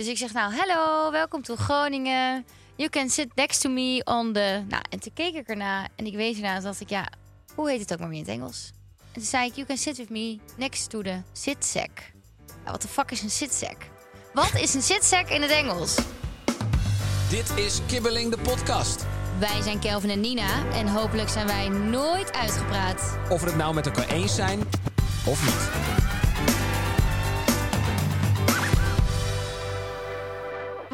Dus ik zeg nou, hello, welkom to Groningen. You can sit next to me on the... Nou, en toen keek ik erna en ik wees erna en dacht ik, ja, hoe heet het ook maar weer in het Engels? En toen zei ik, you can sit with me next to the sit-sack. Nou, wat de fuck is een sit-sack? Wat is een sit-sack in het Engels? Dit is Kibbeling de podcast. Wij zijn Kelvin en Nina en hopelijk zijn wij nooit uitgepraat. Of we het nou met elkaar eens zijn of niet.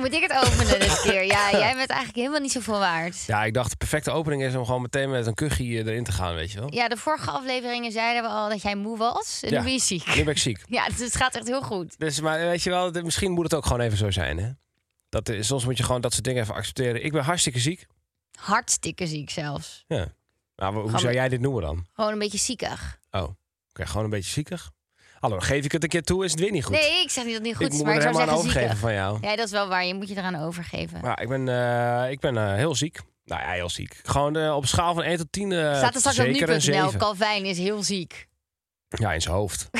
Moet ik het openen dit keer? Ja, jij bent eigenlijk helemaal niet zoveel waard. Ja, ik dacht de perfecte opening is om gewoon meteen met een kuchie erin te gaan, weet je wel. Ja, de vorige afleveringen zeiden we al dat jij moe was. En Ja, nu ben je ziek. Nu ben ik ziek. Ja, dus het gaat echt heel goed. Dus, maar weet je wel, misschien moet het ook gewoon even zo zijn, hè? Dat, eh, soms moet je gewoon dat soort dingen even accepteren. Ik ben hartstikke ziek. Hartstikke ziek zelfs. Ja. Nou, hoe Gewoon- zou jij dit noemen dan? Gewoon een beetje ziekig. Oh, oké, gewoon een beetje ziekig. Hallo, geef ik het een keer toe, is het weer niet goed. Nee, ik zeg niet dat het niet goed ik is, maar ik zou helemaal aan zeggen overgeven van jou. Ja, dat is wel waar. Je moet je eraan overgeven. Ja, ik ben, eh, ik ben eh, heel ziek. Nou ja, heel ziek. Gewoon eh, op schaal van 1 tot 10. eh, Staat er straks op zeker een nu.nl. 7. Calvijn is heel ziek. Ja, in zijn hoofd.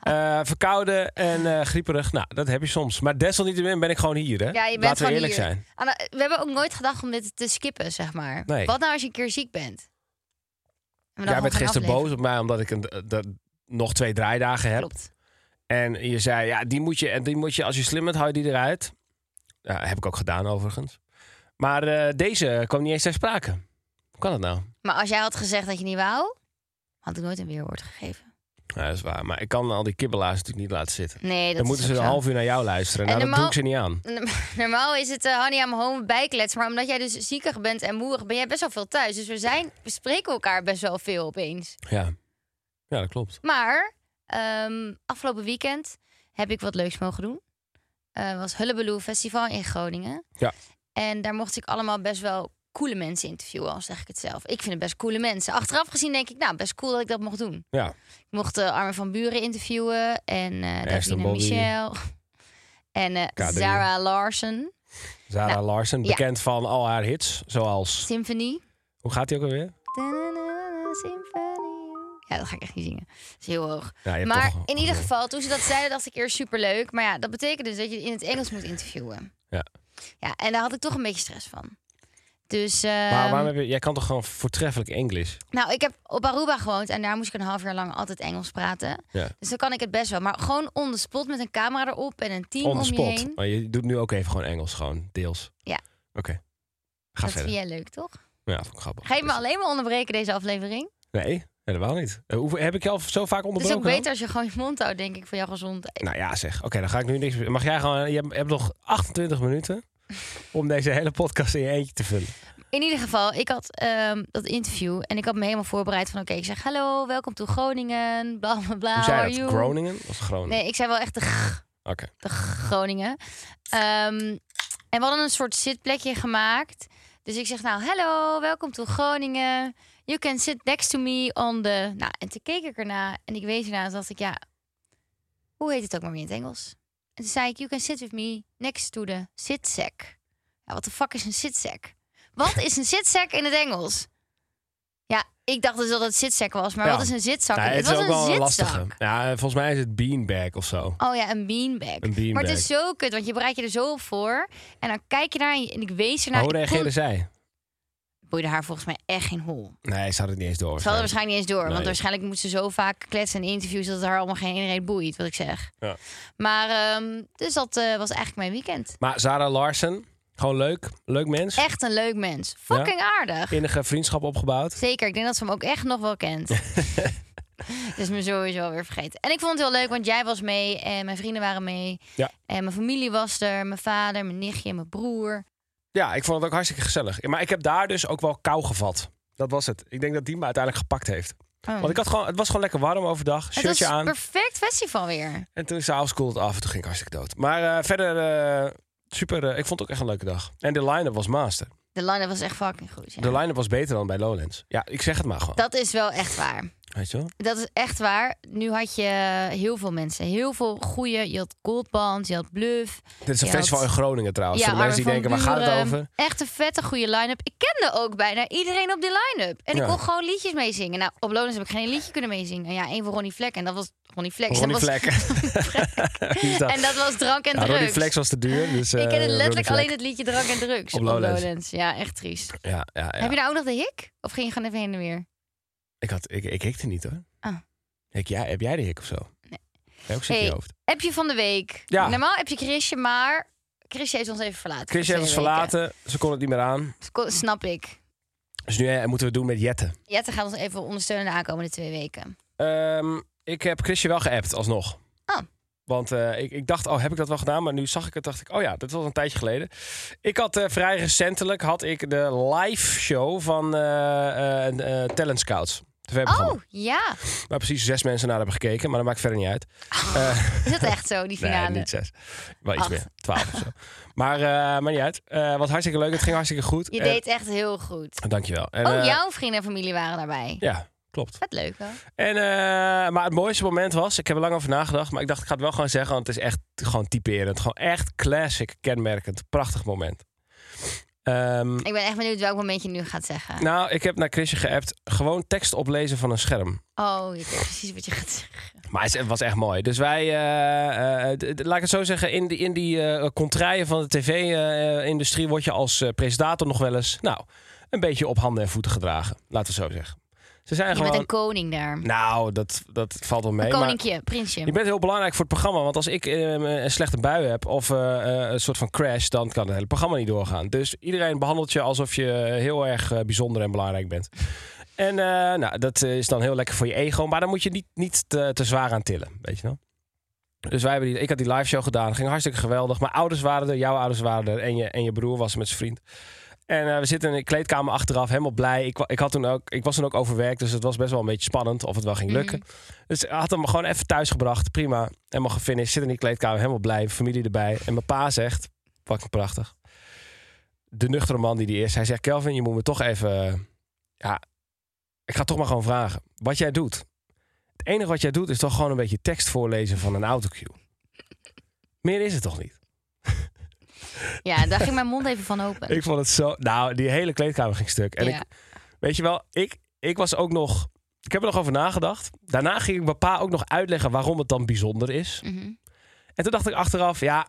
Eh, verkouden en eh, grieperig. Nou, dat heb je soms. Maar desalniettemin ben ik gewoon hier, hè? Ja, je bent Laten we gewoon eerlijk hier. zijn. Anna, we hebben ook nooit gedacht om dit te skippen, zeg maar. Nee. Wat nou als je een keer ziek bent? En we dan Jij bent gaan gisteren boos op mij omdat ik een, dat nog twee draaidagen heb. Klopt. En je zei, ja, die moet je, en die moet je, als je slim bent, hou je die eruit. Ja, heb ik ook gedaan overigens. Maar eh, deze kwam niet eens ter sprake. Hoe kan dat nou? Maar als jij had gezegd dat je niet wou, had ik nooit een weerwoord gegeven. Ja, dat is waar. Maar ik kan al die kibbelaars natuurlijk niet laten zitten. Nee, dat Dan moeten ze een zo. half uur naar jou luisteren. En Nou, dat doe normaal- ik ze niet aan. Normaal is het uh, Honey aan mijn home bijkletsen. Maar omdat jij dus ziekig bent en moerig, ben jij best wel veel thuis. Dus we, zijn, we spreken elkaar best wel veel opeens. Ja, ja dat klopt. Maar ehm, afgelopen weekend heb ik wat leuks mogen doen. Het was Hullebaloe Festival in Groningen. Ja. En daar mocht ik allemaal best wel coole mensen interviewen, al zeg ik het zelf. Ik vind het best coole mensen. Achteraf gezien denk ik, nou, best cool dat ik dat mocht doen. Ja, Ik mocht uh, Armin van Buren interviewen en eh Aston Davina. Michel. En eh K3. Zara Larsen, Zara Nou, Larsen, ja. bekend van al haar hits. Zoals, Symphony. hoe gaat die ook alweer? Ja, dat ga ik echt niet zingen. Dat is heel hoog. Ja, je Maar toch- in ieder geval, toen ze dat zeiden, dacht ik eerst superleuk. Maar ja, dat betekent dus dat je in het Engels moet interviewen. Ja. Ja, en daar had ik toch een beetje stress van. Dus, Maar ehm, waarom heb je, jij kan toch gewoon voortreffelijk Engels? nou, ik heb op Aruba gewoond en daar moest ik een half jaar lang altijd Engels praten. Ja. Dus dan kan ik het best wel. Maar gewoon on the spot met een camera erop en een team On the om je spot. heen. Maar je doet nu ook even gewoon Engels, gewoon deels. Ja. Oké. Ga dat verder. vind jij leuk, toch? Ja, vond ik grappig. Ga je me alleen maar onderbreken deze aflevering? Nee, helemaal niet. Eh, hoeveel- heb ik je al zo vaak Het is onderbroken? ook dan? beter als je gewoon je mond houdt, denk ik, voor jouw gezondheid. Nou ja, zeg. Oké, dan ga ik nu niks meer. Mag jij gewoon... Je hebt, je hebt nog 28 minuten om deze hele podcast in je eentje te vullen. In ieder geval, ik had ehm, dat interview en ik had me helemaal voorbereid van... oké, ik zeg hallo, welkom to Groningen, bla bla bla, Hoe zei dat? Groningen? Of Groningen? Nee, ik zei wel echt de, g, Oké. de Groningen. Ehm, en we hadden een soort zitplekje gemaakt. Dus ik zeg nou, hello, welkom to Groningen. You can sit next to me on the... Nou, en toen keek ik erna en ik wees erna en dacht ik, ja... Hoe heet het ook maar weer in het Engels? En toen zei ik, you can sit with me next to the sit-sack. Ja, wat de fuck is een sit-sack? Wat is een sit-sack in het Engels? Ja, ik dacht dus dat het sit-sack was, maar Ja. wat is een zitzak? Nou, het het is was ook wel een zitzak. lastige. Ja, volgens mij is het beanbag of zo. Oh ja, een beanbag. Een beanbag. Maar het is zo kut, want je bereidt je er zo op voor. En dan kijk je naar en je- en ik wees ernaar. hoe ik reageerde zij? Boeide haar volgens mij echt geen hol. Nee, ze had het niet eens door. Ze hadden waarschijnlijk niet eens door. Want waarschijnlijk moet ze zo vaak kletsen in interviews... dat het haar allemaal geen iedereen boeit, wat ik zeg. Ja. Maar, ehm, dus dat eh, was eigenlijk mijn weekend. Maar Sarah Larsen, gewoon leuk. Leuk mens. Echt een leuk mens. Fucking aardig. Innige vriendschap opgebouwd. Zeker, ik denk dat ze hem ook echt nog wel kent. Is me sowieso weer vergeten. En ik vond het heel leuk, want jij was mee en mijn vrienden waren mee. Ja. En mijn familie was er, mijn vader, mijn nichtje, mijn broer. Ja, ik vond het ook hartstikke gezellig. Maar ik heb daar dus ook wel kou gevat. Dat was het. Ik denk dat die me uiteindelijk gepakt heeft. Oh. Want ik had gewoon, het was gewoon lekker warm overdag. Het was Shirtje aan. perfect festival weer. En toen s'avonds koelde het af en toen ging ik hartstikke dood. Maar eh, verder, eh, super. eh, ik vond het ook echt een leuke dag. En de line-up was master. De line was echt fucking goed. ja. De line-up was beter dan bij Lowlands. Ja, ik zeg het maar gewoon. Dat is wel echt waar. Weet je wel? Dat is echt waar. Nu had je heel veel mensen. Heel veel goede. Je had Goldband, je had Bluff. Dit is een had- festival in Groningen trouwens. Voor de mensen die denken, waar gaat het over? Echt een vette goede line-up. Ik kende ook bijna iedereen op die line-up. En Ja. ik kon gewoon liedjes meezingen. Nou, op Lowlands heb ik geen liedje kunnen meezingen. Ja, één van Ronnie Fleck. En dat was Ronnie Flex. Ronnie dat was, dat? En dat was drank en ja, drugs. Ronnie Flex was te duur. Dus, ik eh, ken Ronnie letterlijk alleen het liedje drank en drugs Op op Lowlands. Lowlands. Ja, echt triest. Ja, ja, ja. Heb je nou ook nog de hik? Of ging je gewoon even heen en weer? Ik, had, ik, ik hikte niet hoor. Ah. Heb jij de hik of zo? Nee. Heb je ook zit in Hey, je hoofd? Appje van de week. Ja. Normaal heb je Chrisje, maar Chrisje heeft ons even verlaten. Chris voor heeft ons twee weken. verlaten. Ze kon het niet meer aan. Sco- Snap ik. Dus nu eh, moeten we het doen met Jette. Jette gaat ons even ondersteunen de aankomende twee weken. Ehm, ik heb Chrisje wel geappt, alsnog. Oh. Want eh, ik, ik dacht, oh, heb ik dat wel gedaan? Maar nu zag ik het, dacht ik, oh ja, dat was een tijdje geleden. Ik had eh, vrij recentelijk had ik de live show van eh Talent Scouts. Oh, ja. Waar precies zes mensen naar hebben gekeken, maar dat maakt verder niet uit. Eh, Is dat echt zo, die finale? Nee, niet zes. Wel iets Acht. meer. Twaalf of zo. Maar, eh maar niet uit. Eh wat hartstikke leuk. Het ging hartstikke goed. Je En- deed echt heel goed. Dankjewel. En, eh, jouw vrienden en familie waren daarbij. Ja, klopt. Vet leuk wel. En, eh, maar het mooiste moment was, ik heb er lang over nagedacht, maar ik dacht ik ga het wel gewoon zeggen, want het is echt gewoon typerend. Gewoon echt classic, kenmerkend. Prachtig moment. Ehm, Ik ben echt benieuwd welk moment je nu gaat zeggen. nou, ik heb naar Chrisje geappt, gewoon tekst oplezen van een scherm. Oh, ik weet precies wat je gaat zeggen. Maar het was echt mooi. Dus wij, d- d- laat ik het zo zeggen, in die, in die contraien van de tv-industrie word je als presentator nog wel eens, nou, een beetje op handen en voeten gedragen. Laten we zo zeggen. Ze zijn Je gewoon. bent een koning daar. Nou, dat, dat valt wel mee. een maar- koninkje, prinsje. Je bent heel belangrijk voor het programma. Want als ik eh, een slechte bui heb of eh, eh, een soort van crash, dan kan het hele programma niet doorgaan. Dus iedereen behandelt je alsof je heel erg bijzonder en belangrijk bent. En nou, dat is dan heel lekker voor je ego. Maar dan moet je niet, niet te, te zwaar aan tillen. Weet je wel? Dus wij hebben die, ik had die live show gedaan. ging hartstikke geweldig. Mijn ouders waren er, jouw ouders waren er. En je, en je broer was er met zijn vriend. En eh, we zitten in de kleedkamer achteraf, helemaal blij. Ik, ik, had toen ook, ik was toen ook overwerkt, dus het was best wel een beetje spannend of het wel ging lukken. Dus ik had hem gewoon even thuis gebracht. Prima. Helemaal gefinished. Zit in die kleedkamer. Helemaal blij. Familie erbij. En mijn pa zegt... Fucking prachtig. De nuchtere man die die is. Hij zegt... Kelvin, je moet me toch even... eh, Ja... Ik ga toch maar gewoon vragen. Wat jij doet. Het enige wat jij doet is toch gewoon een beetje tekst voorlezen van een autocue. Meer is het toch niet? Ja, daar ging mijn mond even van open. Ik vond het zo... Nou, die hele kleedkamer ging stuk. En ja. ik, weet je wel, ik, ik was ook nog... Ik heb er nog over nagedacht. Daarna ging ik mijn pa ook nog uitleggen waarom het dan bijzonder is. Mhm. En toen dacht ik achteraf, ja,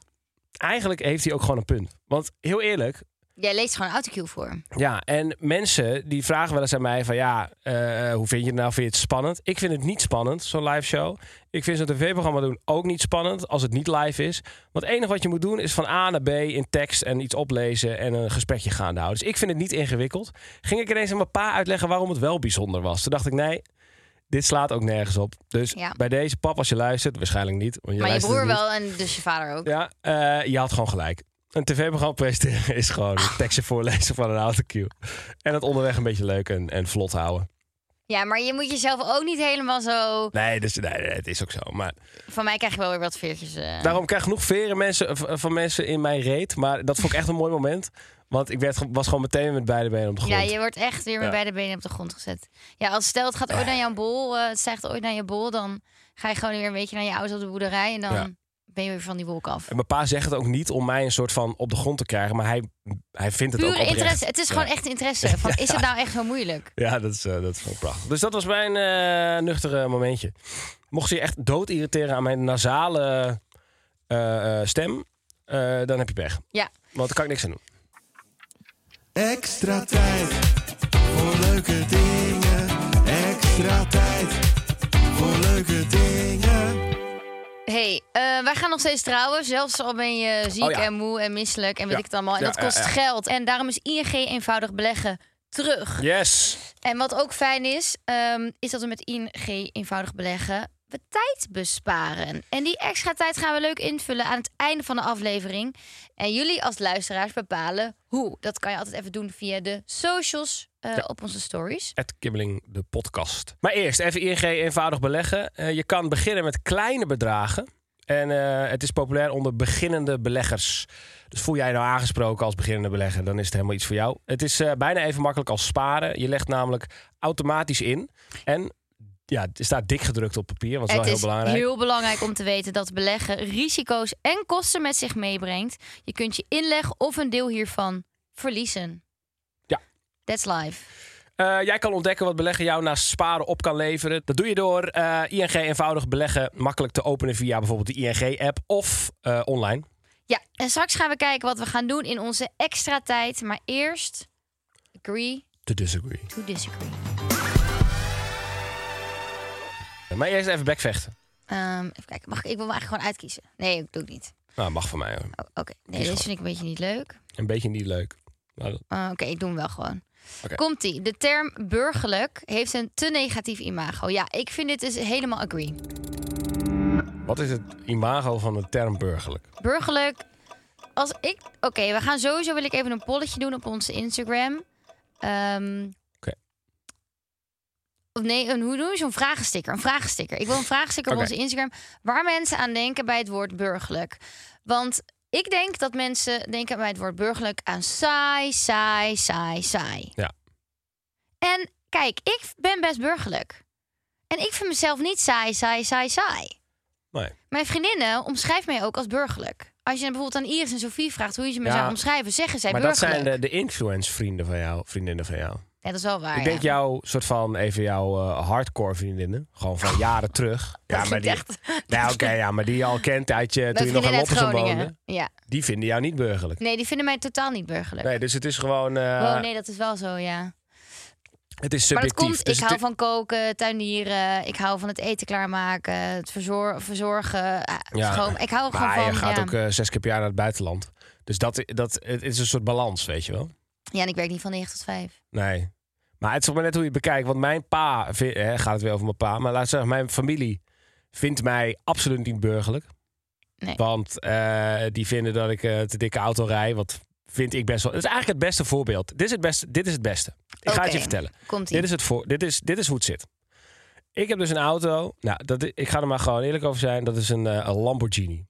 eigenlijk heeft hij ook gewoon een punt. Want heel eerlijk, Jij leest gewoon autocue voor. ja, en mensen die vragen wel eens aan mij van, ja, eh, hoe vind je het nou? Vind je het spannend? Ik vind het niet spannend, zo'n live show. Ik vind zo'n tv-programma doen ook niet spannend als het niet live is. Want het enige wat je moet doen is van A naar B in tekst en iets oplezen en een gesprekje gaande houden. Dus ik vind het niet ingewikkeld. Ging ik ineens aan mijn pa uitleggen waarom het wel bijzonder was. Toen dacht ik, nee, dit slaat ook nergens op. Dus Ja. bij deze pap, als je luistert, waarschijnlijk niet. Want je maar je broer wel en dus je vader ook. Ja, eh, je had gewoon gelijk. Een tv-programma presenteren is gewoon een tekstje voorlezen van een autocue. En het onderweg een beetje leuk en, en vlot houden. Ja, maar je moet jezelf ook niet helemaal zo... Nee, dus, nee, nee, het is ook zo. Maar Van mij krijg je wel weer wat veertjes. eh. daarom krijg ik genoeg veren mensen, van mensen in mijn reet. Maar dat vond ik echt een mooi moment. Want ik werd, was gewoon meteen met beide benen op de grond. Ja, je wordt echt weer met Ja. beide benen op de grond gezet. Ja, als stel het gaat ooit naar jouw bol, eh, het stijgt ooit naar je bol, dan ga je gewoon weer een beetje naar je op de boerderij en dan Ja. Ben je weer van die wolk af. En mijn pa zegt het ook niet om mij een soort van op de grond te krijgen. Maar hij, hij vindt het ook Pure oprecht. interesse. Het is Ja. gewoon echt interesse. Van, Is het nou echt zo moeilijk? Ja, dat is, eh, dat is gewoon prachtig. Dus dat was mijn eh, nuchtere momentje. Mocht ze je echt dood irriteren aan mijn nasale eh, eh, stem, eh, dan heb je pech. Ja. Want daar kan ik niks aan doen. Extra tijd voor leuke dingen. Extra tijd voor leuke dingen. Hey, eh, wij gaan nog steeds trouwen. Zelfs al ben je ziek Oh ja. en moe en misselijk en weet Ja. ik het allemaal. En dat kost geld. En daarom is ING eenvoudig beleggen terug. Yes! En wat ook fijn is, ehm, is dat we met ING eenvoudig beleggen we tijd besparen. En die extra tijd gaan we leuk invullen aan het einde van de aflevering. En jullie als luisteraars bepalen hoe. Dat kan je altijd even doen via de socials eh, op onze stories. Het Kibbeling, de podcast. Maar eerst even ING eenvoudig beleggen. Eh, je kan beginnen met kleine bedragen. En eh, het is populair onder beginnende beleggers. Dus voel jij je nou aangesproken als beginnende belegger, dan is het helemaal iets voor jou. Het is bijna even makkelijk als sparen. Je legt namelijk automatisch in. En ja, het staat dik gedrukt op papier, wat is het wel heel is belangrijk. heel belangrijk om te weten dat beleggen risico's en kosten met zich meebrengt. Je kunt je inleg of een deel hiervan verliezen. Ja. That's life. Eh, jij kan ontdekken wat beleggen jou naast sparen op kan leveren. Dat doe je door eh, ING eenvoudig beleggen makkelijk te openen via bijvoorbeeld de ING-app of eh, online. Ja, en straks gaan we kijken wat we gaan doen in onze extra tijd. Maar eerst, agree To disagree. to disagree. Maar eerst even bekvechten. Ehm, even kijken, mag ik, ik wil me eigenlijk gewoon uitkiezen. Nee, ik doe het niet. Nou, mag voor mij hoor. Oh, Oké, nee, deze vind ik een beetje niet leuk. Een beetje niet leuk. Maar dat- Uh, Oké, ik doe hem wel gewoon. Komt-ie. De term burgerlijk heeft een te negatief imago. Ja, ik vind dit dus helemaal agree. Wat is het imago van de term burgerlijk? Burgerlijk, als ik... Oké, we gaan sowieso, wil ik even een polletje doen op onze Instagram. Ehm. Of nee, een, hoe doe je zo'n vragensticker? Een vragensticker. Ik wil een vragensticker Oké. op onze Instagram... waar mensen aan denken bij het woord burgerlijk. Want ik denk dat mensen denken bij het woord burgerlijk aan saai, saai, saai, saai. Ja. En kijk, ik ben best burgerlijk. En ik vind mezelf niet saai, saai, saai, saai. Nee. Mijn vriendinnen omschrijven mij ook als burgerlijk. Als je bijvoorbeeld aan Iris en Sophie vraagt hoe je ze me Ja. zou omschrijven, zeggen zij maar dat burgerlijk. zijn de, de influence vrienden van jou, vriendinnen van jou. Ja, dat is wel waar. ik denk ja. jouw soort van even jouw eh, hardcore vriendinnen, gewoon van jaren terug. Ja, maar die, echt- nou, oké, ja, maar die je al kent uit je, toen je nog in Loppersum woonde, Ja. die vinden jou niet burgerlijk. Nee, die vinden mij totaal niet burgerlijk. Nee, dus het is gewoon, eh, Oh nee, dat is wel zo, ja. het is Maar subjectief. komt, Dus ik hou van koken, tuinieren. Ik hou van het eten klaarmaken, het verzor- verzorgen. ah, Ja. schoon- ik hou er gewoon van. je gaat ja. ook eh, zes keer per jaar naar het buitenland. Dus dat, dat, het is een soort balans, weet je wel. Ja, en ik werk niet van 9 tot 5. Nee. Maar het is toch maar net hoe je het bekijkt. Want mijn pa, hè, gaat het weer over mijn pa. Maar laat ik zeggen, mijn familie vindt mij absoluut niet burgerlijk. Nee. Want eh, die vinden dat ik eh, te dikke auto rij. Wat vind ik best wel... Het is eigenlijk het beste voorbeeld. Dit is het beste. Dit is het beste. Ik ga het je vertellen. Komt Dit is, het voor, dit, is, dit is hoe het zit. Ik heb dus een auto. Nou, dat, ik ga er maar gewoon eerlijk over zijn. Dat is een, eh, een Lamborghini.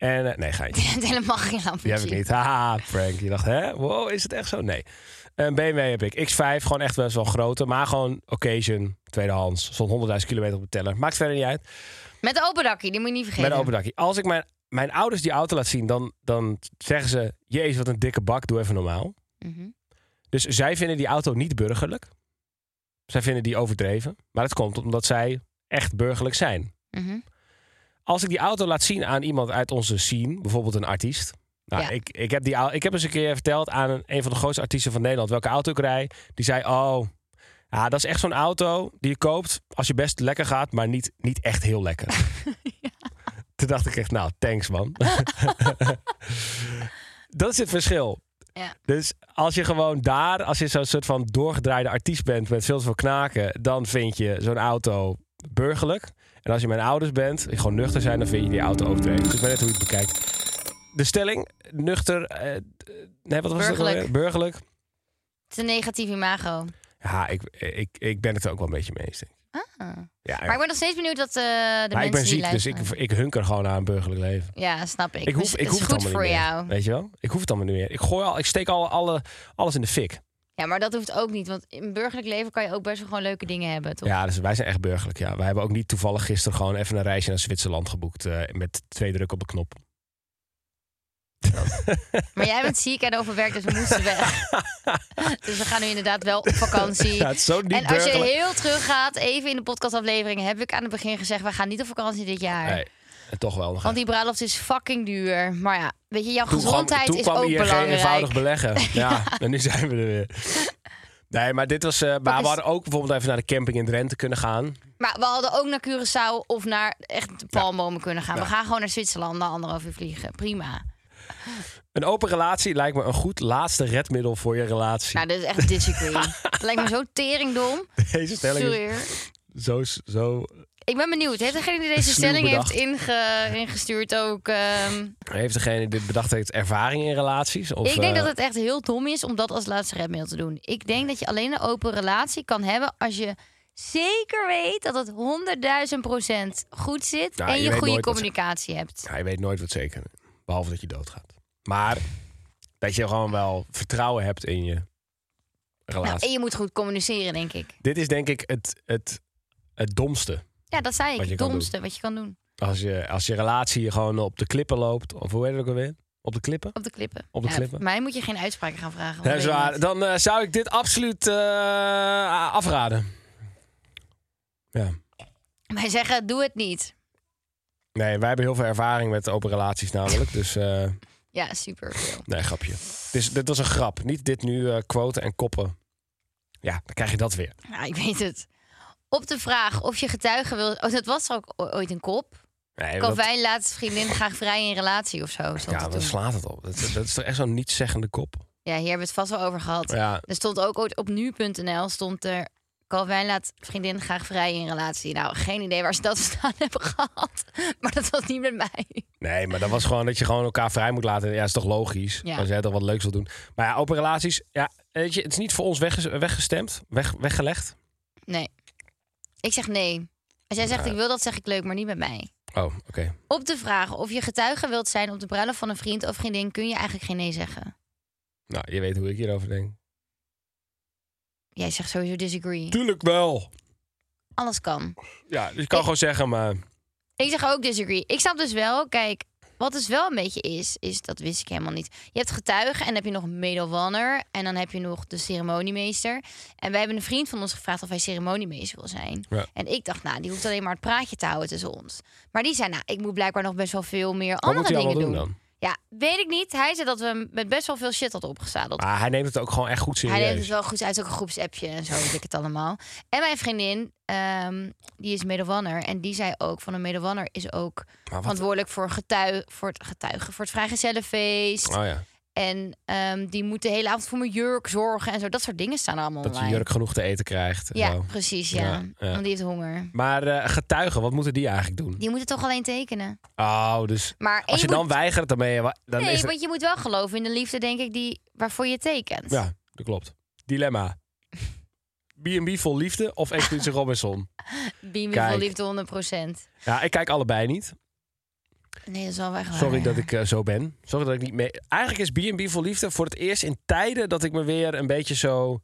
En eh, nee, ga je niet. Helemaal geen lamp. Die heb ik niet. Haha, Frank. Je dacht, hè? Wow, is het echt zo? Nee. Een BMW heb ik. X5, gewoon echt best wel grote. Maar gewoon occasion, tweedehands. Stond 100.000 kilometer op de teller. Maakt verder niet uit. Met de open dakkie, die moet je niet vergeten. Met een open dakje. Als ik mijn, mijn ouders die auto laat zien, dan, dan zeggen ze... Jezus, wat een dikke bak. Doe even normaal. Mhm. Dus zij vinden die auto niet burgerlijk. Zij vinden die overdreven. Maar dat komt omdat zij echt burgerlijk zijn. Mhm. Als ik die auto laat zien aan iemand uit onze scene, bijvoorbeeld een artiest. Nou, Ja. ik, ik, heb die, ik heb eens een keer verteld aan een, een van de grootste artiesten van Nederland welke auto ik rij. Die zei: Oh, ja, dat is echt zo'n auto die je koopt als je best lekker gaat, maar niet, niet echt heel lekker. Toen dacht ik echt: Nou, thanks man. dat is het verschil. Ja. Dus als je gewoon daar, als je zo'n soort van doorgedraaide artiest bent met veel te veel knaken, dan vind je zo'n auto burgerlijk. En als je mijn ouders bent, en gewoon nuchter zijn, dan vind je die auto overdreven. Dus ik weet net hoe je het bekijkt. De stelling, nuchter, eh, nee, wat was het? Burgerlijk. alweer? Burgerlijk. Het is een negatief imago. Ja, ik, ik, ik ben het er ook wel een beetje mee eens. denk ik. Ah. Ja, Maar ik ben nog steeds benieuwd dat eh, de maar mensen ik ben die ziek, dus ik, ik hunker gewoon naar een burgerlijk leven. Ja, snap ik. Ik hoef, Dus ik het hoef is het goed allemaal voor niet meer. jou. Weet je wel? Ik hoef het allemaal niet meer. Ik, gooi al, ik steek al alle, alles in de fik. Ja, maar dat hoeft ook niet. Want in burgerlijk leven kan je ook best wel gewoon leuke dingen hebben, toch? Ja, dus wij zijn echt burgerlijk. Ja. Wij hebben ook niet toevallig gisteren gewoon even een reisje naar Zwitserland geboekt. eh, met twee drukken op de knop. Maar jij bent ziek en overwerkt, dus we moesten weg. dus we gaan nu inderdaad wel op vakantie. Ja, het is zo niet en als je heel terug gaat, even in de podcastaflevering, heb ik aan het begin gezegd: we gaan niet op vakantie dit jaar. En toch wel. nog Want die bruiloft is fucking duur. Maar ja, weet je, jouw Toen kwam- gezondheid toen is kwam ook belangrijk. eenvoudig beleggen. ja. en nu zijn we er weer. Nee, maar dit was. eh, maar is- we hadden ook bijvoorbeeld even naar de camping in Drenthe kunnen gaan. Maar we hadden ook naar Curaçao of naar echt palmbomen kunnen gaan. Ja. We gaan gewoon naar Zwitserland, na anderhalf uur vliegen. Prima. Een open relatie lijkt me een goed laatste redmiddel voor je relatie. Nou, dit is echt disagree. Lijkt me zo teringdom. Deze stelling is Sorry. hoor. zo, zo. Ik ben benieuwd. Heeft degene die deze Sluw stelling heeft inge- ingestuurd ook... ehm, Heeft degene die dit bedacht heeft ervaring in relaties? Of, ik denk eh, dat het echt heel dom is om dat als laatste redmail te doen. Ik denk dat je alleen een open relatie kan hebben als je zeker weet dat het 100.000 procent goed zit Ja, en je goede wat- communicatie hebt. Ja, je weet nooit wat zeker. Behalve dat je doodgaat. Maar dat je gewoon wel vertrouwen hebt in je Nou, relatie. en je moet goed communiceren, denk ik. Dit is denk ik het, het, het domste. Ja, dat zei ik. Het domste wat je kan doen. Als je, als je relatie gewoon op de klippen loopt. Of hoe heet het ook alweer? Op de klippen? Op de klippen. Op de Ja, klippen. mij moet je geen uitspraken gaan vragen. Dat is waar. Dan eh, zou ik dit absoluut eh, afraden. Ja. Wij zeggen, doe het niet. Nee, wij hebben heel veel ervaring met open relaties namelijk. Dus eh, Ja, super veel. nee, grapje. Dus dit was een grap. Niet dit nu eh quoten en koppen. Ja, dan krijg je dat weer. Ja, ik weet het. Op de vraag of je getuigen wil... Oh, dat was ook ooit een kop. Nee, dat, Calvijn laat vriendin graag vrij in relatie of zo. ja, dan slaat het op. Dat, dat is toch echt zo'n nietszeggende kop. Ja, hier hebben we het vast wel over gehad. Ja, Er stond ook ooit op nu.nl stond er... Calvijn laat vriendin graag vrij in relatie. Nou, geen idee waar ze dat staan hebben gehad. Maar dat was niet met mij. nee, maar dat was gewoon dat je gewoon elkaar vrij moet laten. Ja, is toch logisch. Ja. Als jij toch wat leuks wil doen. Maar ja, open relaties. Ja, weet je, het is niet voor ons wegges- weggestemd, weg, weggelegd. Nee. Ik zeg nee. Als jij zegt ik wil dat, zeg ik leuk, maar niet met mij. Oh, oké. Op de vraag of je getuige wilt zijn op de bruiloft van een vriend of vriendin... kun je eigenlijk geen nee zeggen. Nou, je weet hoe ik hierover denk. Jij zegt sowieso disagree. Tuurlijk wel. Alles kan. Ja, dus je kan Ik- gewoon zeggen, maar... Ik zeg ook disagree. Ik snap dus wel, kijk, wat dus wel een beetje is, is dat wist ik helemaal niet. Je hebt getuigen en dan heb je nog een medewanner en dan heb je nog de ceremoniemeester. En wij hebben een vriend van ons gevraagd of hij ceremoniemeester wil zijn. Ja. En ik dacht, nou, die hoeft alleen maar het praatje te houden tussen ons. Maar die zei, nou, ik moet blijkbaar nog best wel veel meer Wat andere dingen doen. doen dan? Ja, weet ik niet. Hij zei dat we hem met best wel veel shit hadden opgezadeld. Maar hij neemt het ook gewoon echt goed serieus. Hij neemt het wel goed uit, ook een groepsappje en zo, weet ik het allemaal. En mijn vriendin, ehm, die is medewanner. En die zei ook van een medewanner is ook verantwoordelijk voor, voor het getuigen, voor het vrijgezellenfeest. Oh ja, En ehm, die moet de hele avond voor mijn jurk zorgen en zo. Dat soort dingen staan allemaal dat je jurk genoeg te eten krijgt. Ja, zo. precies, ja. Want die heeft honger. Maar eh, getuigen, wat moeten die eigenlijk doen? Die moeten toch alleen tekenen. Oh, dus Maar als je dan weigert, dan ben je... Dan Nee, is het... want je moet wel geloven in de liefde, denk ik, die, waarvoor je tekent. Ja, dat klopt. Dilemma. B&B vol liefde of Expeditie Robinson? Kijk. vol liefde 100%. Ja, ik kijk allebei niet. Nee, dat is wel echt waar. Sorry ja. dat ik eh, zo ben. Sorry dat ik niet mee... Eigenlijk is B&B vol liefde voor het eerst in tijden dat ik me weer een beetje zo...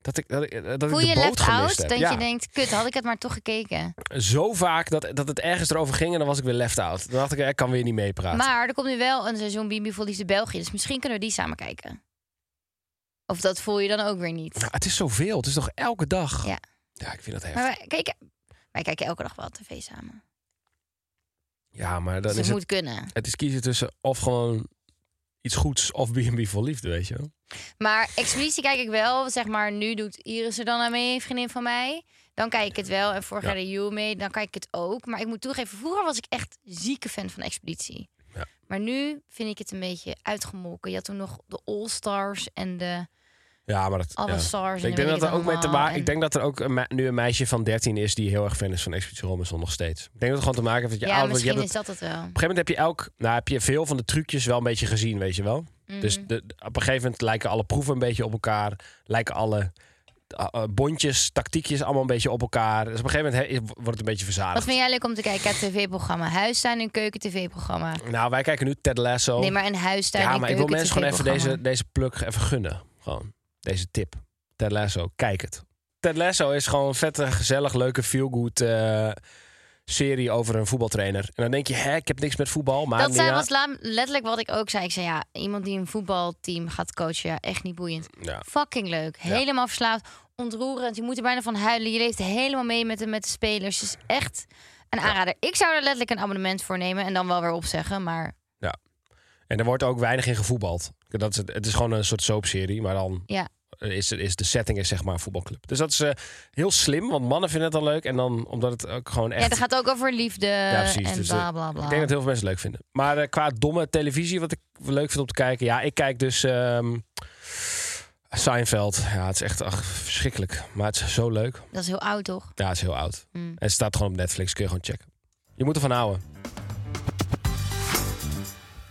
Dat ik, dat ik, dat Voel ik je de boot left out? heb. Dat ja. je denkt, kut, had ik het maar toch gekeken. Zo vaak dat, dat het ergens erover ging en dan was ik weer left out. Dan dacht ik, ik kan weer niet meepraten. Maar er komt nu wel een seizoen Bibi vol liefde België. Dus misschien kunnen we die samen kijken. Of dat voel je dan ook weer niet. Nou, het is zoveel. Het is toch elke dag? Ja. Ja, ik vind dat heftig. Maar wij kijken, wij kijken elke dag wel tv samen. Ja, maar dan Dus is het het, moet kunnen. het is kiezen tussen of gewoon iets goeds of B&B vol liefde, weet je wel. Maar Expeditie kijk ik wel. Zeg maar, nu doet Iris er dan aan mee, een vriendin van mij. Dan kijk ik het wel. En vorig Ja. jaar de You mee, dan kijk ik het ook. Maar ik moet toegeven, vroeger was ik echt zieke fan van Expeditie. Ja. Maar nu vind ik het een beetje uitgemolken. Je had toen nog de All Stars en de Ja, maar dat... Alle ja. Stars. en Ik denk, dat er ook mee te maken, En- ik denk dat er ook een nu een meisje van 13 is die heel erg fan is van Expeditie Robinson nog steeds. Ik denk dat het gewoon te maken heeft dat je ja, ouder wordt. Je misschien is het- dat het wel. Op een gegeven moment heb je elk, nou heb je veel van de trucjes wel een beetje gezien, weet je wel. Dus Mhm. de, de- op een gegeven moment lijken alle proeven een beetje op elkaar, lijken alle uh, uh, bondjes, tactiekjes allemaal een beetje op elkaar. Dus op een gegeven moment he- wordt het een beetje Wat verzadigd. vind jij leuk om te kijken? Het tv-programma. Huistuin en keuken tv-programma. Nou, wij kijken nu Ted Lasso. Nee, maar een huistuin ja, en maar ik wil mensen gewoon even deze, deze pluk even gunnen. Gewoon deze tip. Ted Lasso, kijk het. Ted Lasso is gewoon een vette, gezellig, leuke, feel-good eh, serie over een voetbaltrainer. En dan denk je, hè, ik heb niks met voetbal. Maar Dat zei, ja, was letterlijk wat ik ook zei. Ik zei ja, iemand die een voetbalteam gaat coachen, ja, echt niet boeiend. ja. Fucking leuk. Helemaal verslaafd. Ontroerend. Je moet er bijna van huilen. Je leeft helemaal mee met de, met de spelers. Het is echt een aanrader. Ik zou er letterlijk een abonnement voor nemen en dan wel weer opzeggen. Maar En er wordt ook weinig in gevoetbald. Dat is het, het is gewoon een soort soapserie, maar dan ja, is, is de setting is zeg maar een voetbalclub. Dus dat is eh, heel slim, want mannen vinden het dan leuk. En dan omdat het ook gewoon echt... ja, dat gaat ook over liefde precies. en Dus, bla eh, bla bla. Ik denk dat heel veel mensen het leuk vinden. Maar eh, qua domme televisie, wat ik leuk vind om te kijken. Ja, ik kijk dus. ehm, Seinfeld. Ja, het is echt ach, verschrikkelijk. Maar het is zo leuk. Dat is heel oud, toch? Ja, het is heel oud. Mm. En het staat gewoon op Netflix. Kun je gewoon checken. Je moet ervan houden.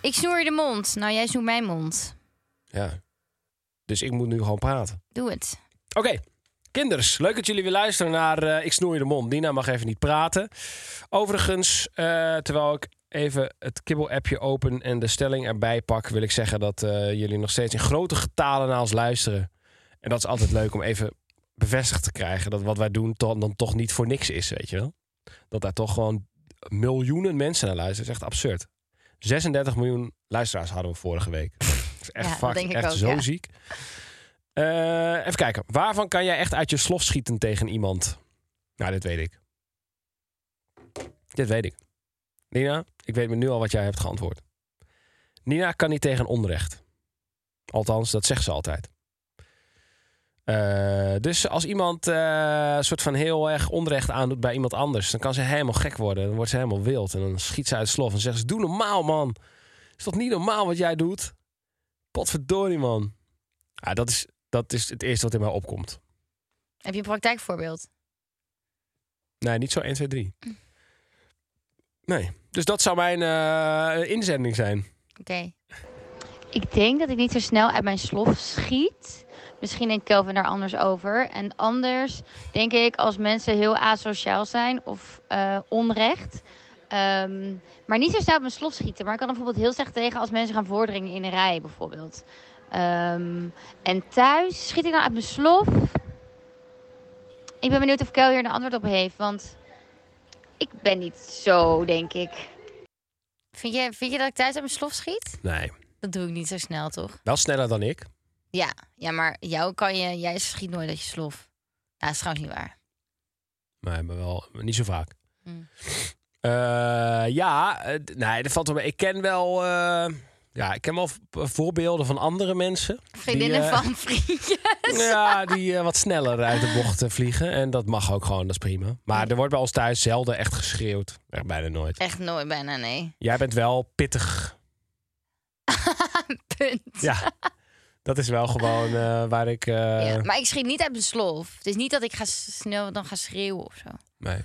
Ik snoer je de mond. Nou, jij snoert mijn mond. Ja. Dus ik moet nu gewoon praten. Doe het. Oké, kinders, leuk dat jullie weer luisteren naar eh, Ik Snoer je de Mond. Nina mag even niet praten. Overigens, eh, terwijl ik even het kibbel-appje open en de stelling erbij pak... wil ik zeggen dat eh, jullie nog steeds in grote getalen naar ons luisteren. En dat is altijd leuk om even bevestigd te krijgen... dat wat wij doen to- dan toch niet voor niks is, weet je wel? Dat daar toch gewoon miljoenen mensen naar luisteren. Dat is echt absurd. 36 miljoen luisteraars hadden we vorige week. Dat is echt, Ja, fuck- echt ook, zo ja. ziek. Eh, even kijken. Waarvan kan jij echt uit je slof schieten tegen iemand? Nou, dit weet ik. Dit weet ik. Nina, ik weet me nu al wat jij hebt geantwoord. Nina kan niet tegen onrecht. Althans, dat zegt ze altijd. Eh, dus als iemand eh, een soort van heel erg onrecht aandoet bij iemand anders, dan kan ze helemaal gek worden. Dan wordt ze helemaal wild. En dan schiet ze uit slof en zegt ze: Doe normaal, man. Is toch niet normaal wat jij doet? Potverdorie, man. Ja, dat is, dat is het eerste wat in mij opkomt. Heb je een praktijkvoorbeeld? Nee, niet zo 1, 2, 3. Nee. Dus dat zou mijn eh, inzending zijn. Oké. Ik denk dat ik niet zo snel uit mijn slof schiet. Misschien denkt Kelvin daar anders over. En anders denk ik als mensen heel asociaal zijn of eh, onrecht. ehm, maar niet zo snel uit mijn slof schieten. Maar ik kan er bijvoorbeeld heel slecht tegen als mensen gaan voordringen in een rij bijvoorbeeld. Ehm, en thuis schiet ik dan uit mijn slof. Ik ben benieuwd of Kel hier een antwoord op heeft. Want ik ben niet zo, denk ik. Vind je, vind je dat ik thuis uit mijn slof schiet? Nee. Dat doe ik niet zo snel, toch? Wel sneller dan ik. Ja, ja maar jou kan je, jij schiet nooit dat je slof. Ja, dat is trouwens niet waar. Maar, maar wel niet zo vaak. Hmm. Eh, ja, nee, dat valt wel mee. Ik ken wel, eh, ja, ik ken wel voorbeelden van andere mensen. Vriendinnen Die, eh, van vriendjes. Ja, die wat sneller uit de bocht eh, vliegen. En dat mag ook gewoon, dat is prima. Maar er wordt bij ons thuis zelden echt geschreeuwd. Echt bijna nooit. Echt nooit bijna, nee. Jij bent wel pittig. Punt. Ja, dat is wel gewoon eh, waar ik... eh, Ja, maar ik schiet niet uit mijn slof. Het is niet dat ik ga snel dan ga schreeuwen of zo. Nee.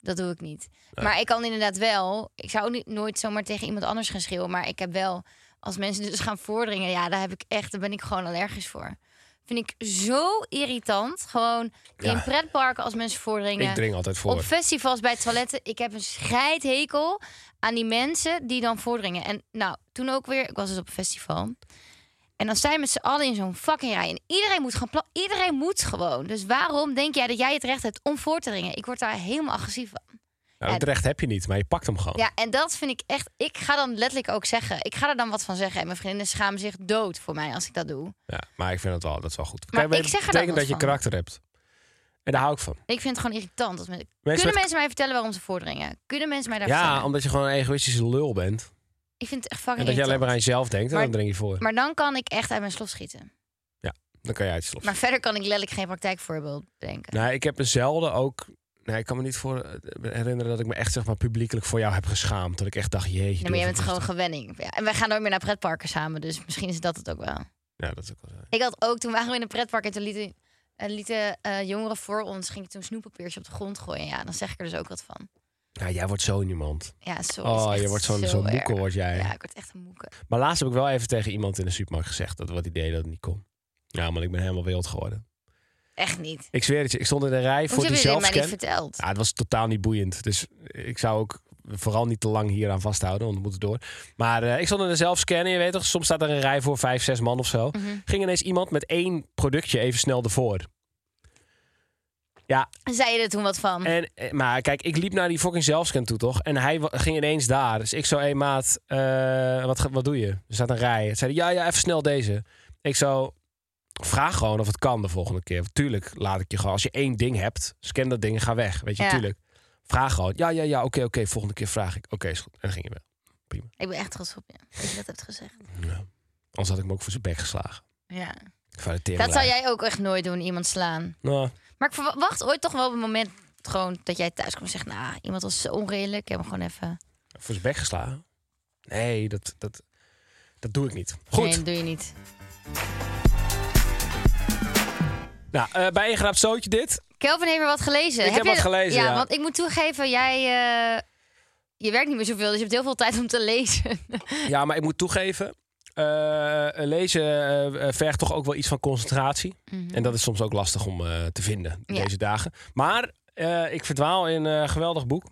Dat doe ik niet. Nee. Maar ik kan inderdaad wel. Ik zou niet, nooit zomaar tegen iemand anders gaan schreeuwen. Maar ik heb wel. Als mensen dus gaan voordringen. Ja, daar heb ik echt. Daar ben ik gewoon allergisch voor. Vind ik zo irritant. Gewoon in Ja. pretparken als mensen voordringen. Ik dring altijd voor. Op festivals bij toiletten. Ik heb een scheidhekel aan die mensen die dan voordringen. En nou, toen ook weer. Ik was dus op een festival. En dan zijn we met z'n allen in zo'n fucking rij. En iedereen moet gewoon. Iedereen moet gewoon. Dus waarom denk jij dat jij het recht hebt om voor te dringen? Ik word daar helemaal agressief van. Nou, het recht heb je niet, maar je pakt hem gewoon. Ja, en dat vind ik echt. Ik ga dan letterlijk ook zeggen. Ik ga er dan wat van zeggen. En mijn vriendinnen schamen zich dood voor mij als ik dat doe. Ja, maar ik vind het wel, dat is wel goed. Maar Kijk, ik zeg betekent dat je van. karakter hebt. En daar hou ik van. Ik vind het gewoon irritant. Als men... Mensen Kunnen met- mensen mij vertellen waarom ze voordringen? Kunnen mensen mij daar Ja, vertellen? omdat je gewoon een egoïstische lul bent. Ik vind het echt fucking En dat je alleen maar aan jezelf denkt en Maar- dan drink je voor. Maar dan kan ik echt uit mijn slof schieten. Dan kan je uit je slof. Maar verder kan ik letterlijk geen praktijkvoorbeeld bedenken. Nee, ik heb me zelden ook... Nee, ik kan me niet voor eh, herinneren dat ik me echt zeg maar publiekelijk voor jou heb geschaamd. Dat ik echt dacht, jeetje. Nee, maar jij even bent gewoon gewenning. Ja, en wij gaan nooit meer naar pretparken samen. Dus misschien is dat het ook wel. Ja, dat is ook wel zo. Ik had ook, toen waren we in een pretpark en toen lieten, eh, lieten eh, jongeren voor ons, ging ik toen snoepapiertje op de grond gooien. Ja, dan zeg ik er dus ook wat van. Ja, jij wordt zo iemand. Ja, sorry. Oh, je wordt zo'n zo zo'n moeke, word jij. Ja, ik word echt een moeke. Maar laatst heb ik wel even tegen iemand in de supermarkt gezegd dat wat idee dat het niet kon. Ja, man, ik ben helemaal wild geworden. Echt niet. Ik zweer het je, ik stond in de rij voor die heb je dit mij niet zelfscan. verteld? Ja, het was totaal niet boeiend. Dus ik zou ook vooral niet te lang hier aan vasthouden, want we moeten door. Maar eh, ik stond in de zelfscan en je weet toch, soms staat er een rij voor vijf, zes man of zo. Mhm. Ging ineens iemand met één productje even snel ervoor. Ja, Zei je er toen wat van? en, eh, maar kijk, ik liep naar die fucking zelfscan toe, toch? En hij ging ineens daar. Dus ik zo, hé maat, eh, wat, wat doe je? Er staat een rij. Het zei, ja, ja, even snel deze. Ik zo, vraag gewoon of het kan de volgende keer. Tuurlijk laat ik je gewoon, als je één ding hebt, scan dat ding en ga weg. Weet je, Ja. tuurlijk. Vraag gewoon, ja, ja, ja, oké, oké, volgende keer vraag ik. Oké, is goed. En dan ging je weg. Ik ben echt trots op je. Dat je dat hebt gezegd. Ja. Anders had ik hem ook voor zijn bek geslagen. Ja. Dat zou jij ook echt nooit doen, iemand slaan. Nou, Maar ik verwacht ooit toch wel op een moment gewoon dat jij thuis komt en zegt... Nou, iemand was zo onredelijk. Ik heb hem gewoon even... voor zijn bek geslagen? Nee, dat, dat, dat doe ik niet. Goed. Nee, dat doe je niet. Nou, eh, bij ingeraapt zootje dit. Kelvin heeft weer wat gelezen. Ik heb je- wat gelezen, ja. want ik moet toegeven, jij... eh, je werkt niet meer zoveel, dus je hebt heel veel tijd om te lezen. Ja, maar ik moet toegeven. Eh, lezen eh, eh, vergt toch ook wel iets van concentratie. En dat is soms ook lastig om te vinden Mhm. Ja. deze dagen. Maar ik verdwaal in een geweldig boek.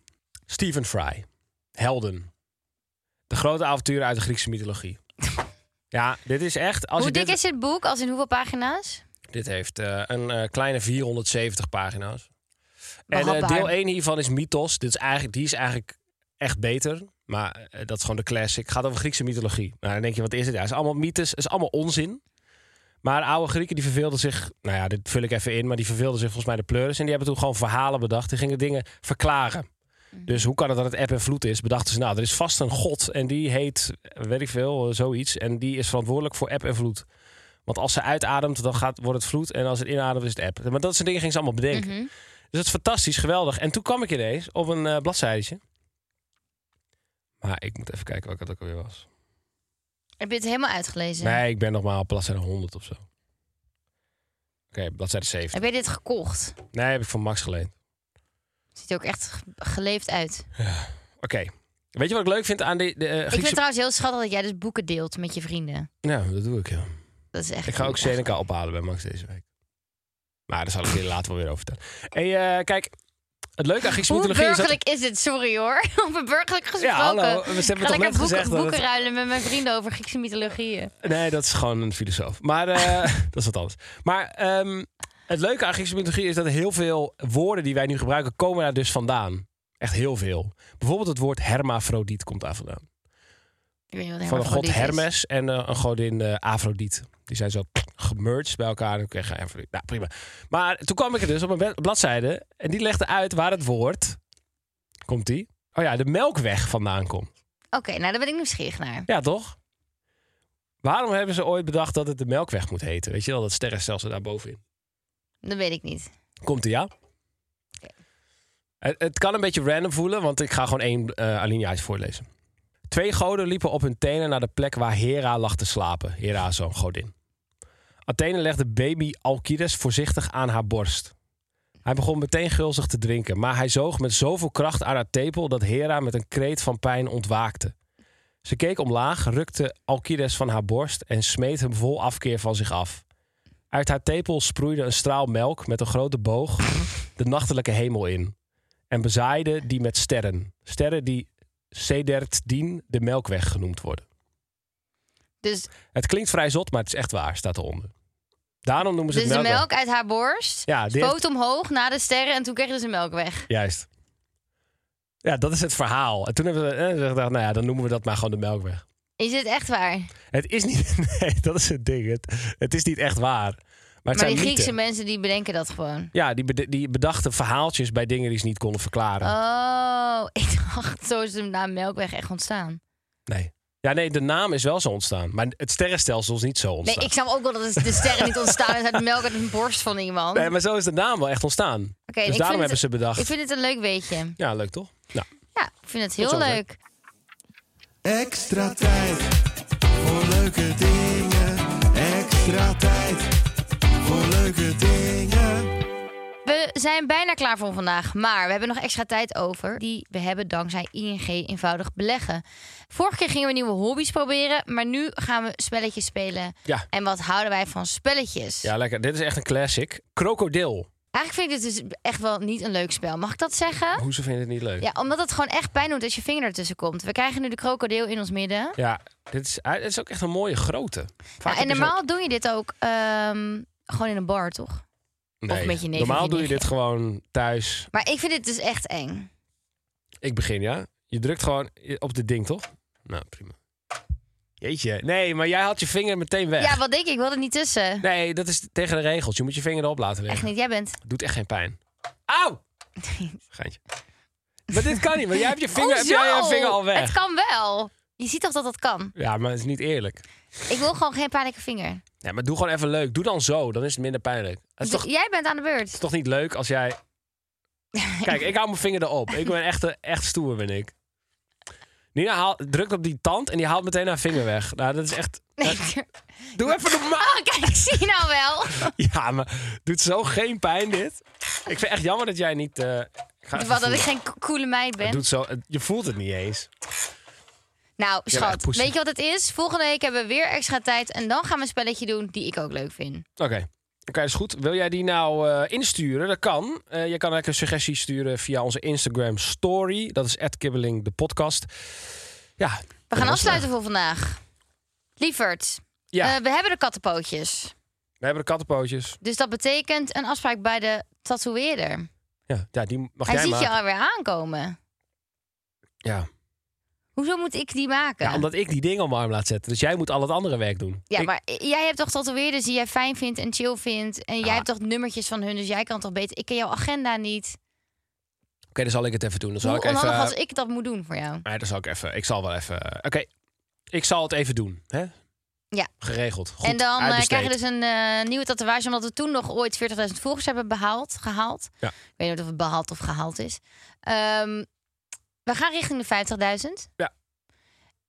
Stephen Fry. Helden. De grote avonturen uit de Griekse mythologie. ja, dit is echt... Als Hoe dik dit, is dit boek? Als in hoeveel pagina's? Dit heeft een kleine 470 pagina's. En deel 1 hiervan is Mythos. Dit is eigenlijk, die is eigenlijk echt beter. Maar eh, dat is gewoon de classic. Het gaat over Griekse mythologie. Nou, dan denk je, wat is het? Ja, het is allemaal mythes. Het is allemaal onzin. Maar oude Grieken die verveelden zich... Nou ja, dit vul ik even in. Maar die verveelden zich volgens mij de pleuris. En die hebben toen gewoon verhalen bedacht. Die gingen dingen verklaren. Dus hoe kan het dat het eb en vloed is? Bedachten ze, nou, er is vast een god. En die heet, weet ik veel, eh, zoiets. En die is verantwoordelijk voor eb en vloed. Want als ze uitademt, dan gaat, wordt het vloed. En als het inademt, is het eb. Maar dat soort dingen gingen ze allemaal bedenken. Mhm. Dus dat is fantastisch, geweldig. En toen kwam ik ineens op een eh bladzijtje. Maar ik moet even kijken welke dat ook alweer was. Heb je het helemaal uitgelezen? Nee, ik ben nog maar op bladzijde 100 of zo. Oké, bladzijde 70. Heb je dit gekocht? Nee, heb ik van Max geleend. Ziet er ook echt ge- geleefd uit. Oké. Weet je wat ik leuk vind aan de, de eh, Ik vind Griekse... het trouwens heel schattig dat jij dus boeken deelt met je vrienden. Nou, dat doe ik, ja. Dat is echt Ik ga ook echt- Seneca ophalen bij Max deze week. Maar daar zal ik je later wel weer over vertellen. Hey, eh, kijk, het leuke aan Griekse Hoe mythologie is dat... burgerlijk is dit? Sorry hoor. Over burgerlijk gesproken. Ja, hallo. We hebben toch net boeken, gezegd dat boeken het... ruilen met mijn vrienden over Griekse mythologieën. Nee, dat is gewoon een filosoof. Maar eh, dat is wat anders. Maar ehm, het leuke aan Griekse mythologie is dat heel veel woorden die wij nu gebruiken, komen daar dus vandaan. Echt heel veel. Bijvoorbeeld het woord hermafrodiet komt daar vandaan. Ik weet niet wat Van een god. Hermes en eh, een godin eh Afrodite. Die zijn zo gemerged bij elkaar en Afrodite. Nou, prima. Maar toen kwam ik er dus op een bladzijde en die legde uit waar het woord, komt die? Oh ja, de melkweg vandaan komt. Oké, nou daar ben ik nieuwsgierig naar. Ja, toch? Waarom hebben ze ooit bedacht dat het de melkweg moet heten? Weet je wel, dat sterrenstelsel daar bovenin. Dat weet ik niet. Komt ie, ja? Het, het kan een beetje random voelen, want ik ga gewoon één eh alineaatje voorlezen. Twee goden liepen op hun tenen naar de plek waar Hera lag te slapen. Hera zo'n godin. Athene legde baby Alcides voorzichtig aan haar borst. Hij begon meteen gulzig te drinken, maar hij zoog met zoveel kracht aan haar tepel dat Hera met een kreet van pijn ontwaakte. Ze keek omlaag, rukte Alcides van haar borst en smeet hem vol afkeer van zich af. Uit haar tepel sproeide een straal melk met een grote boog de nachtelijke hemel in. En bezaaide die met sterren. Sterren die Sedert-dien de melkweg genoemd worden. Dus, Het klinkt vrij zot, maar het is echt waar, staat eronder. Daarom noemen ze dus het de melkweg. melk uit haar borst Ja, die heeft- spoot omhoog naar de sterren en toen kregen ze melk weg. Juist. Ja, dat is het verhaal. En toen hebben we eh, gedacht, nou ja, dan noemen we dat maar gewoon de melkweg. Is dit echt waar? Het is niet, nee, dat is het ding. Het, het is niet echt waar. Maar het maar die zijn Griekse mythen. mensen die bedenken dat gewoon. Ja, die, bede- die bedachten verhaaltjes bij dingen die ze niet konden verklaren. Oh, ik dacht, zo is de naam Melkweg echt ontstaan. Nee. Ja, nee, de naam is wel zo ontstaan. Maar het sterrenstelsel is niet zo Nee, ontstaan. ik snap ook wel dat de sterren niet ontstaan is uit de melk uit een borst van iemand. Nee, maar zo is de naam wel echt ontstaan. Oké, dus ik daarom vind hebben het- ze bedacht. Ik vind het een leuk weetje. Ja, leuk toch? Nou, Ja, ik vind het heel leuk. Extra tijd voor leuke dingen. Extra tijd leuke dingen. We zijn bijna klaar voor vandaag, maar we hebben nog extra tijd over. Die we hebben dankzij ING eenvoudig beleggen. Vorige keer gingen we nieuwe hobby's proberen, maar nu gaan we spelletjes spelen. Ja. En wat houden wij van spelletjes? ja, lekker. Dit is echt een classic. Krokodil. Eigenlijk vind ik dit dus echt wel niet een leuk spel. Mag ik dat zeggen? Hoezo vind je het niet leuk? Ja, omdat het gewoon echt pijn doet als je vinger ertussen komt. We krijgen nu de krokodil in ons midden. Ja, dit is, dit is ook echt een mooie grote. Vaak Ja, heb en normaal doe je dit ook ehm, gewoon in een bar, toch? Nee, met je neef Normaal of doe je dit gewoon thuis. Maar ik vind dit dus echt eng. Ik begin, ja. Je drukt gewoon op dit ding, toch? Nou, prima. Jeetje. Nee, maar jij had je vinger meteen weg. Ja, wat denk ik? Ik wil er niet tussen. Nee, dat is tegen de regels. Je moet je vinger erop laten liggen. Echt niet, jij bent. Doet echt geen pijn. Auw! Geintje. Maar dit kan niet, want jij hebt je vinger, heb jij je vinger al weg. Het kan wel. Je ziet toch dat dat kan? Ja, maar het is niet eerlijk. Ik wil gewoon geen pijnlijke vinger. Ja, maar doe gewoon even leuk. Doe dan zo, dan is het minder pijnlijk. Het is toch, Jij bent aan de beurt. het is toch niet leuk als jij... Kijk, ik hou mijn vinger erop. Ik ben echt, echt stoer, ben ik. Nina haalt, drukt op die tand en die haalt meteen haar vinger weg. Nou, dat is echt... Nee, Doe even normaal. Oh, kijk, ik zie nou wel. Ja, maar doet zo geen pijn dit. Ik vind echt jammer dat jij niet... eh, ga even Wat dat ik geen co- coole meid Het ben. doet zo, het- je voelt het niet eens. Nou, schat, weet je wat het is? Volgende week hebben we weer extra tijd. En dan gaan we een spelletje doen die ik ook leuk vind. Oké. Oké, is goed. Wil jij die nou eh, insturen? Dat kan. Eh, je kan eigenlijk een suggestie sturen via onze Instagram story. Dat is @kibbeling de podcast. Ja. We gaan afsluiten voor vandaag. Lieverd, Ja, eh, we hebben de kattenpootjes. we hebben de kattenpootjes. Dus dat betekent een afspraak bij de tatoeëerder. Ja, ja die mag Hij jij ziet maken. je alweer aankomen. Ja. Hoezo moet ik die maken? ja, omdat ik die dingen op mijn arm laat zetten. Dus jij moet al het andere werk doen. Ja, Ik- maar jij hebt toch tatoeëerders die jij fijn vindt en chill vindt. En jij hebt toch nummertjes van hun, dus jij kan toch beter... Ik ken jouw agenda niet. Oké, dan zal ik het even doen. Dan zal Hoe ik even... als ik dat moet doen voor jou. Nee, dan zal ik even... Ik zal wel even... Oké, ik zal het even doen. Hè? Ja. Geregeld. Goed, en dan eh, krijg je dus een eh, nieuwe tatoeage... omdat we toen nog ooit 40.000 volgers hebben behaald, gehaald. Ja. Ik weet niet of het behaald of gehaald is. Ehm, we gaan richting de 50.000. Ja.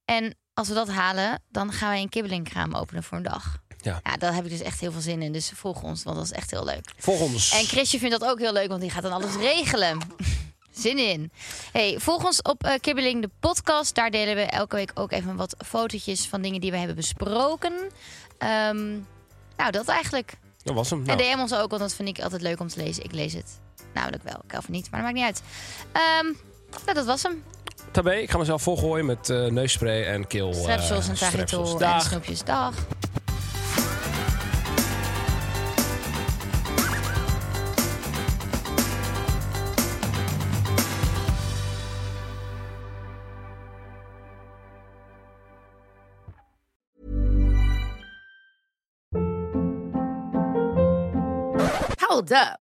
En als we dat halen, dan gaan wij een kibbelingkraam openen voor een dag. Ja. ja, daar heb ik dus echt heel veel zin in. Dus volg ons, want dat is echt heel leuk. Volg ons. En Chrisje vindt dat ook heel leuk, want die gaat dan alles regelen. Zin in. Hey, volg ons op eh, Kibbeling de podcast. Daar delen we elke week ook even wat fotootjes van dingen die we hebben besproken. Ehm, nou, dat eigenlijk. Dat was hem. En Nou, DM ons ook, want dat vind ik altijd leuk om te lezen. Ik lees het namelijk wel. Ik of niet, maar dat maakt niet uit. Ehm, nou, dat was hem. tabé, ik ga mezelf volgooien met eh, neusspray en keel. eh, Strepsels en tagritol en snoepjes. Dag. Hold up.